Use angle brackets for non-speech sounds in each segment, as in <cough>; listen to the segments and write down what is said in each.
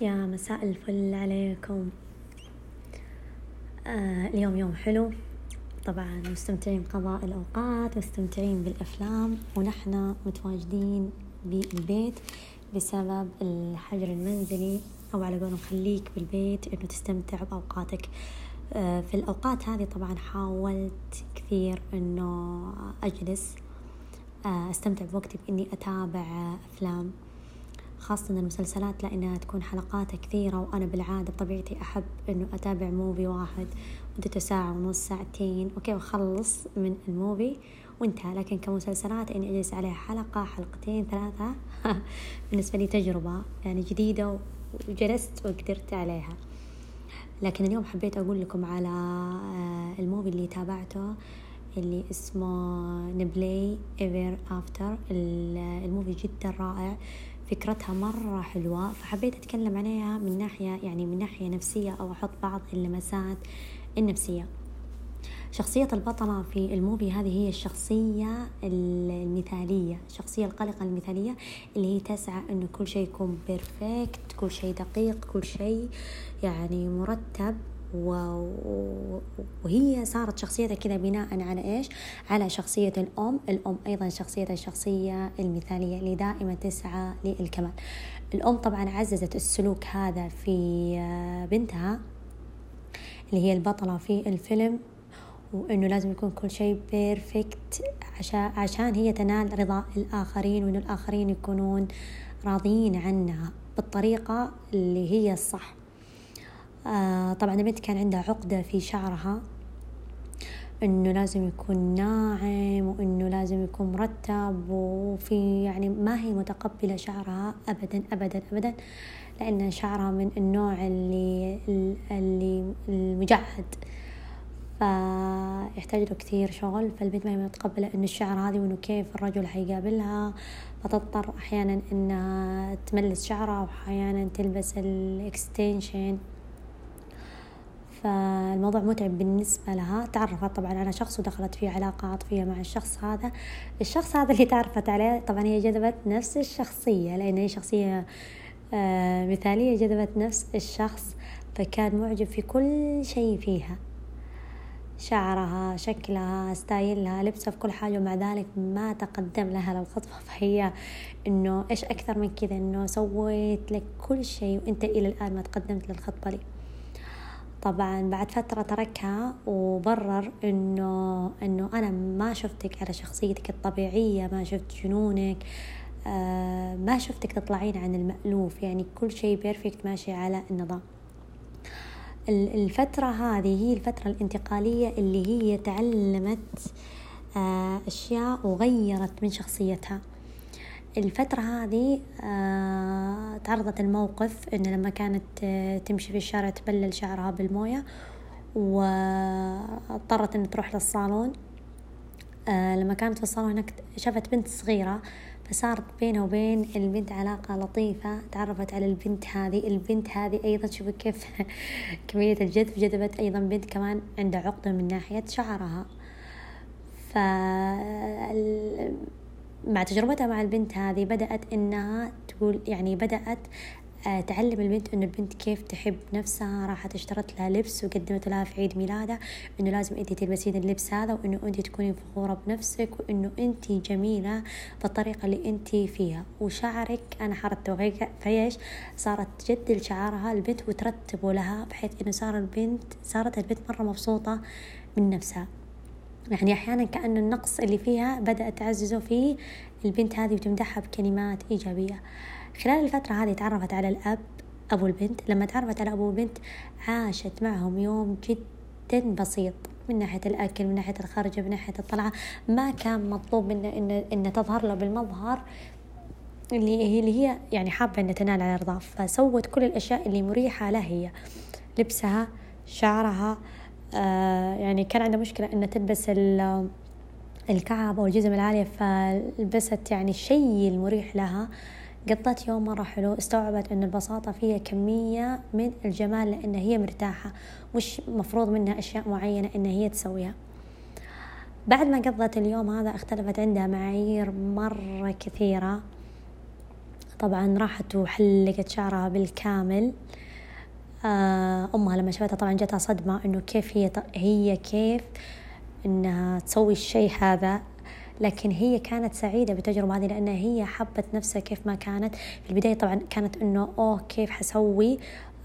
يا مساء الفل عليكم. آه اليوم يوم حلو. طبعا مستمتعين بقضاء الأوقات مستمتعين بالأفلام ونحن متواجدين بالبيت بسبب الحجر المنزلي أو على قولهم خليك بالبيت إنه تستمتع بأوقاتك. آه في الأوقات هذه طبعا حاولت كثير إنه أجلس آه أستمتع بوقتي بإني أتابع أفلام. خاصة المسلسلات لأنها تكون حلقاتها كثيرة وأنا بالعادة بطبيعتي أحب إنه أتابع movie واحد مدته ساعة ونص ساعتين okay وأخلص من ال movie وانتهى. لكن كمسلسلات إني أجلس عليها حلقة حلقتين ثلاثة <laughs> بالنسبة لي تجربة يعني جديدة وجلست وقدرت عليها. لكن اليوم حبيت أقول لكم على آه، ال movie اللي تابعته اللي اسمه Nappily Ever After ال movie جدا رائع. فكرتها مرة حلوة فحبيت أتكلم عليها من ناحية يعني من ناحية نفسية أو أحط بعض اللمسات النفسية. شخصية البطلة في ال movie هذه هي الشخصية المثالية الشخصية القلقة المثالية اللي هي تسعى أنه كل شيء يكون perfect كل شيء دقيق كل شيء يعني مرتب. وهي صارت شخصيتها كذا بناء على إيش؟ على شخصية الأم، الأم أيضا شخصيتها الشخصية المثالية اللي دائما تسعى للكمال. الأم طبعا عززت السلوك هذا في آه، بنتها اللي هي البطلة في الفيلم وإنه لازم يكون كل شيء بيرفكت عشان هي تنال رضا الآخرين وإنه الآخرين يكونون راضيين عنها بالطريقة اللي هي الصح طبعا البنت كان عندها عقدة في شعرها إنه لازم يكون ناعم وإنه لازم يكون مرتب وفي يعني ما هي متقبلة شعرها ابدا ابدا ابدا لأن شعرها من النوع اللي اللي المجعد. فيحتاج له كثير شغل فالبنت ما هي متقبلة إنه الشعر هذه وإنه كيف الرجل حيقابلها. فتضطر أحيانا إنها تملس شعرها واحيانا تلبس الاكستنشن فالموضوع متعب بالنسبة لها. تعرفت طبعا على شخص ودخلت في علاقة عاطفية مع الشخص هذا. الشخص هذا اللي تعرفت عليه طبعا هي جذبت نفس الشخصية لأن هي شخصية آه، مثالية جذبت نفس الشخص فكان معجب في كل شيء فيها. شعرها شكلها ستايلها لبسها في كل حاجة ومع ذلك ما تقدم لها للخطبة <laughs> فهي إنه إيش أكثر من كذا؟ إنه سويت لك كل شيء وأنت إلى الآن ما تقدمت للخطبة لي. طبعا بعد فترة تركها وبرر إنه إنه أنا ما شفتك على شخصيتك الطبيعية ما شفت جنونك آه ما شفتك تطلعين عن المألوف. يعني كل شيء بيرفكت ماشي على النظام. الفترة هذه هي الفترة الانتقالية اللي هي تعلمت آه أشياء وغيرت من شخصيتها. الفترة هذه آه تعرضت الموقف إن لما كانت آه تمشي في الشارع تبلل شعرها بالموية واضطرت إن تروح للصالون. آه لما كانت في الصالون هناك شافت بنت صغيرة فصارت بينه وبين البنت علاقة لطيفة تعرفت على البنت هذه. البنت هذه أيضا شوفوا كيف <laughs> كمية الجذب جذبت أيضا بنت كمان عندها عقدة من ناحية شعرها. ف مع تجربتها مع البنت هذه بدأت إنها تقول يعني بدأت آه، تعلم البنت إنه البنت كيف تحب نفسها راحت اشترت لها لبس وقدمت لها في عيد ميلادها إنه لازم أنت تلبسين اللبس هذا وإنه أنت تكونين فخورة بنفسك وإنه أنت جميلة بالطريقة اللي أنت فيها. وشعرك أنا حرته فيش صارت تجدل شعرها البنت وترتبه لها بحيث إنه صار البنت صارت البنت مرة مبسوطة من نفسها. يعني أحيانا كأن النقص اللي فيها بدأت تعززه في البنت هذه وتمدحها بكلمات إيجابية. خلال الفترة هذه تعرفت على الأب أبو البنت. لما تعرفت على أبو البنت عاشت معهم يوم جدا بسيط من ناحية الأكل من ناحية الخرجة من ناحية الطلعة. ما كان مطلوب منه إن إن تظهر له بالمظهر اللي هي اللي هي يعني حابة إن تنال على رضاه فسوت كل الأشياء اللي مريحة لها هي. لبسها شعرها آه يعني كان عندها مشكلة إنها تلبس الكعب أو الجزم العالية فلبست يعني الشيء المريح لها قضت يوم مرة حلو استوعبت أن البساطة فيها كمية من الجمال لأن هي مرتاحة مش مفروض منها أشياء معينة أن هي تسويها. بعد ما قضت اليوم هذا اختلفت عندها معايير مرة كثيرة. طبعا راحت وحلقت شعرها بالكامل. آه، أمها لما شافتها طبعا جاتها صدمة إنه كيف هي هي كيف إنها تسوي الشيء هذا. لكن هي كانت سعيدة بالتجربة هذه لأنها هي حبت نفسها كيف ما كانت. في البداية طبعا كانت إنه أوه كيف حسوي؟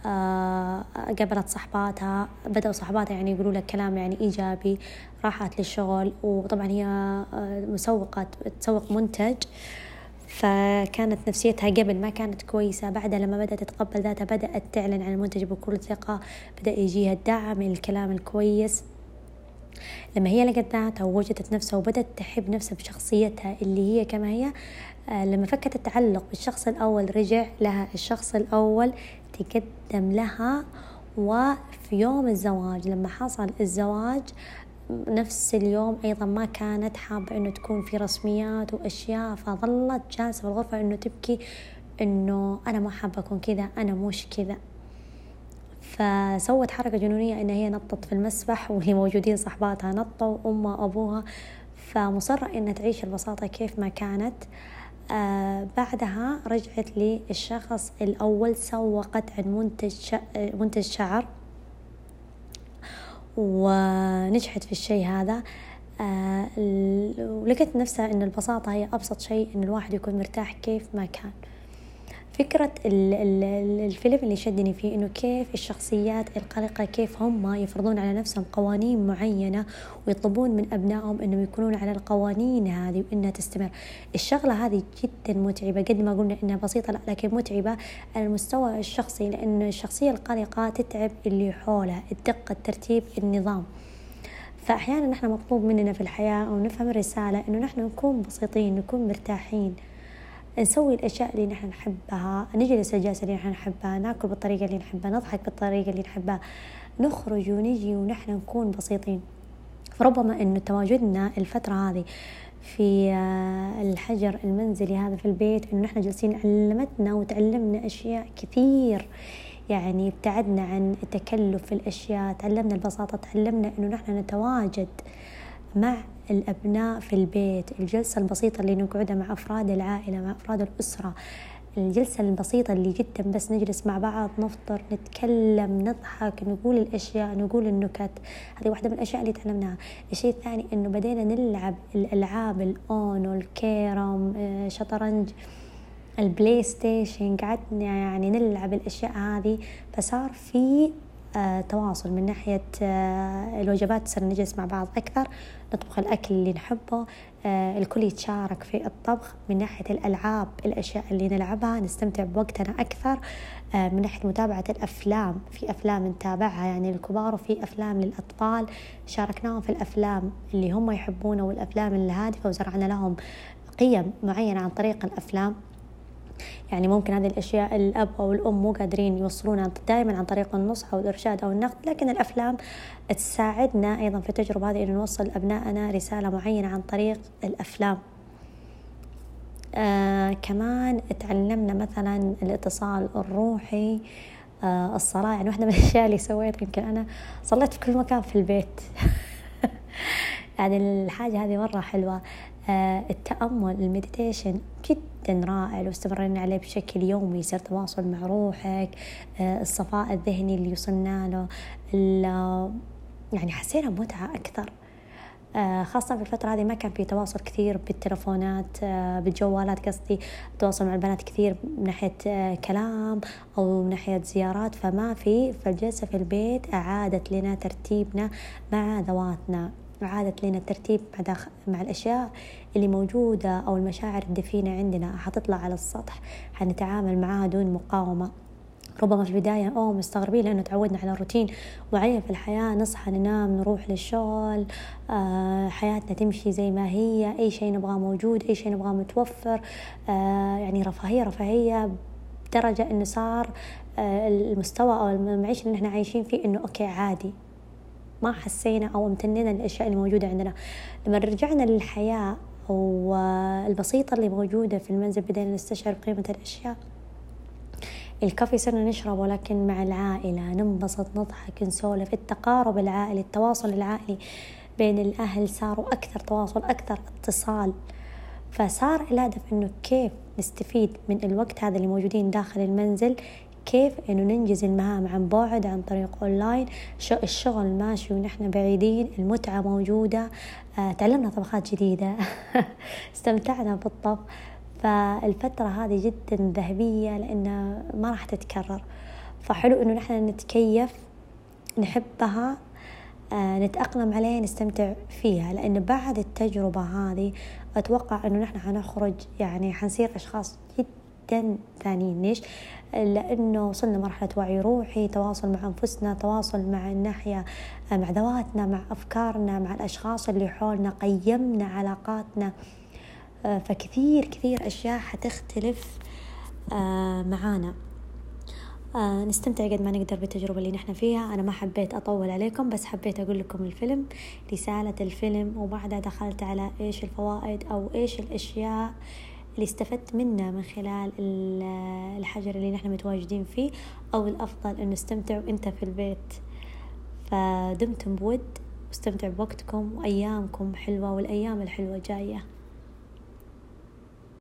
آه قابلت صحباتها بدأوا صحباتها يعني يقولوا لك كلام يعني إيجابي راحت للشغل. وطبعا هي آه، مسوقة تسوق منتج. فكانت نفسيتها قبل ما كانت كويسة بعدها لما بدأت تتقبل ذاتها بدأت تعلن عن المنتج بكل ثقة بدأ يجيها الدعم الكلام الكويس. لما هي لقت ذاتها ووجدت نفسها وبدأت تحب نفسها بشخصيتها اللي هي كما هي آه، لما فكت التعلق بالشخص الأول رجع لها الشخص الأول تقدم لها وفي يوم الزواج لما حصل الزواج نفس اليوم أيضا ما كانت حابة إنه تكون في رسميات وأشياء فظلت جالسة في الغرفة إنه تبكي إنه أنا ما حابة أكون كذا أنا مش كذا. فسوت حركة جنونية إن هي نطت في المسبح <laughs> واللي موجودين صحباتها نطوا أمها وأبوها. فمصرة إنها تعيش البساطة كيف ما كانت. آه بعدها رجعت للشخص الأول سوقت عن منتج منتج شعر. ونجحت في الشيء هذا. آه ولقيت نفسها إن البساطة هي أبسط شيء إن الواحد يكون مرتاح كيف ما كان. فكرة الفيلم اللي شدني فيه إنه كيف الشخصيات القلقة كيف هم يفرضون على نفسهم قوانين معينة ويطلبون من أبنائهم إنهم يكونون على القوانين هذه وإنها تستمر. الشغلة هذه جدا متعبة قد ما قلنا إنها بسيطة لا لكن متعبة على المستوى الشخصي لأن الشخصية القلقة تتعب اللي حولها الدقة الترتيب النظام. فأحيانا نحن مطلوب مننا في الحياة أو نفهم الرسالة إنه نحن نكون بسيطين نكون مرتاحين. نسوي الأشياء اللي نحن نحبها نجلس الجلسة اللي نحن نحبها نأكل بالطريقة اللي نحبها نضحك بالطريقة اللي نحبها نخرج ونجي ونحن نكون بسيطين. فربما إنه تواجدنا الفترة هذه في آه، الحجر المنزلي هذا في البيت إنه نحن جالسين علمتنا وتعلمنا أشياء كثير. يعني ابتعدنا عن التكلف في الأشياء تعلمنا البساطة تعلمنا إنه نحن نتواجد. مع الأبناء في البيت. الجلسة البسيطة اللي نقعدها مع أفراد العائلة مع أفراد الأسرة. الجلسة البسيطة اللي جدا بس نجلس مع بعض نفطر نتكلم نضحك نقول الأشياء نقول النكت. هذه واحدة من الأشياء اللي تعلمناها. الشيء الثاني إنه بدينا نلعب الألعاب ال UNO الكيرم آه، شطرنج ال PlayStation. قعدنا يعني نلعب الأشياء هذه. فصار في تواصل من ناحية آه، الوجبات صرنا نجلس مع بعض أكثر نطبخ الأكل اللي نحبه آه، الكل يتشارك في الطبخ. من ناحية الألعاب الأشياء اللي نلعبها نستمتع بوقتنا أكثر. من ناحية متابعة الأفلام في أفلام نتابعها يعني الكبار وفي أفلام للأطفال. شاركناهم في الأفلام اللي هم يحبونها والأفلام الهادفة وزرعنا لهم قيم معينة عن طريق الأفلام. يعني ممكن هذه الأشياء الأب أو الأم مو قادرين يوصلونها دائما عن طريق النصح أو الإرشاد أو النقد لكن الأفلام تساعدنا أيضا في التجربة هذه أن نوصل لأبنائنا رسالة معينة عن طريق الأفلام. آه كمان تعلمنا مثلا الاتصال الروحي آه الصلاة يعني واحدة من <laughs> الأشياء اللي سويتها يمكن أنا صليت في كل مكان في البيت. <laughs> يعني الحاجة هذه مرة حلوة. التأمل المديتيشن جدا رائع. لو استمرينا عليه بشكل يومي يصير تواصل مع روحك آه الصفاء الذهني اللي وصلنا له يعني حسينا بمتعة أكثر. آه خاصة في الفترة هذه ما كان في تواصل كثير بالتلفونات آه بالجوالات قصدي تواصل مع البنات كثير من ناحية آه كلام أو من ناحية زيارات فما في فالجلسة في البيت أعادت لنا ترتيبنا مع ذواتنا عادت لنا الترتيب مع, مع الأشياء اللي موجودة أو المشاعر الدفينة عندنا. حتطلع على السطح حنتعامل معاها دون مقاومة. ربما في البداية أوه مستغربين لأنه تعودنا على روتين معين في الحياة نصحى ننام نروح للشغل آه حياتنا تمشي زي ما هي أي شيء نبغاه موجود أي شيء نبغاه متوفر آه يعني رفاهية رفاهية بدرجة إنه صار آه المستوى أو المعيشة اللي إحنا عايشين فيه إنه أوكي عادي. ما حسينا أو امتنينا للأشياء اللي موجودة عندنا. لما رجعنا للحياة والبسيطة اللي موجودة في المنزل بدينا نستشعر قيمة الأشياء الكافي صرنا نشرب ولكن مع العائلة ننبسط نضحك نسولف. التقارب العائلي التواصل العائلي بين الأهل صاروا أكثر تواصل أكثر اتصال. فصار الهدف إنه كيف نستفيد من الوقت هذا اللي موجودين داخل المنزل كيف إنه ننجز المهام عن بعد عن طريق أونلاين. الشغل ماشي ونحن بعيدين المتعة موجودة. آه، تعلمنا طبخات جديدة. <laughs> استمتعنا بالطبخ. فالفترة هذه جدا ذهبية لأنها ما راح تتكرر. فحلو إنه نحن نتكيف نحبها آه، نتأقلم عليها نستمتع فيها. لأن بعد التجربة هذه أتوقع إنه نحن حنخرج يعني حنصير أشخاص جدا ثانيين. ليش؟ لأنه وصلنا مرحلة وعي روحي تواصل مع أنفسنا تواصل مع الناحية آه، مع ذواتنا مع أفكارنا مع الأشخاص اللي حولنا قيمنا علاقاتنا. فكثير كثير أشياء حتختلف معانا. آه نستمتع قد ما نقدر بالتجربة اللي نحن فيها. أنا ما حبيت أطول عليكم بس حبيت أقول لكم الفيلم رسالة الفيلم وبعدها دخلت على إيش الفوائد أو إيش الأشياء اللي استفدت منها من خلال الحجر اللي نحن متواجدين فيه أو الأفضل أنه استمتع وإنت في البيت. فدمتم بود واستمتعوا بوقتكم وأيامكم حلوة والأيام الحلوة جاية.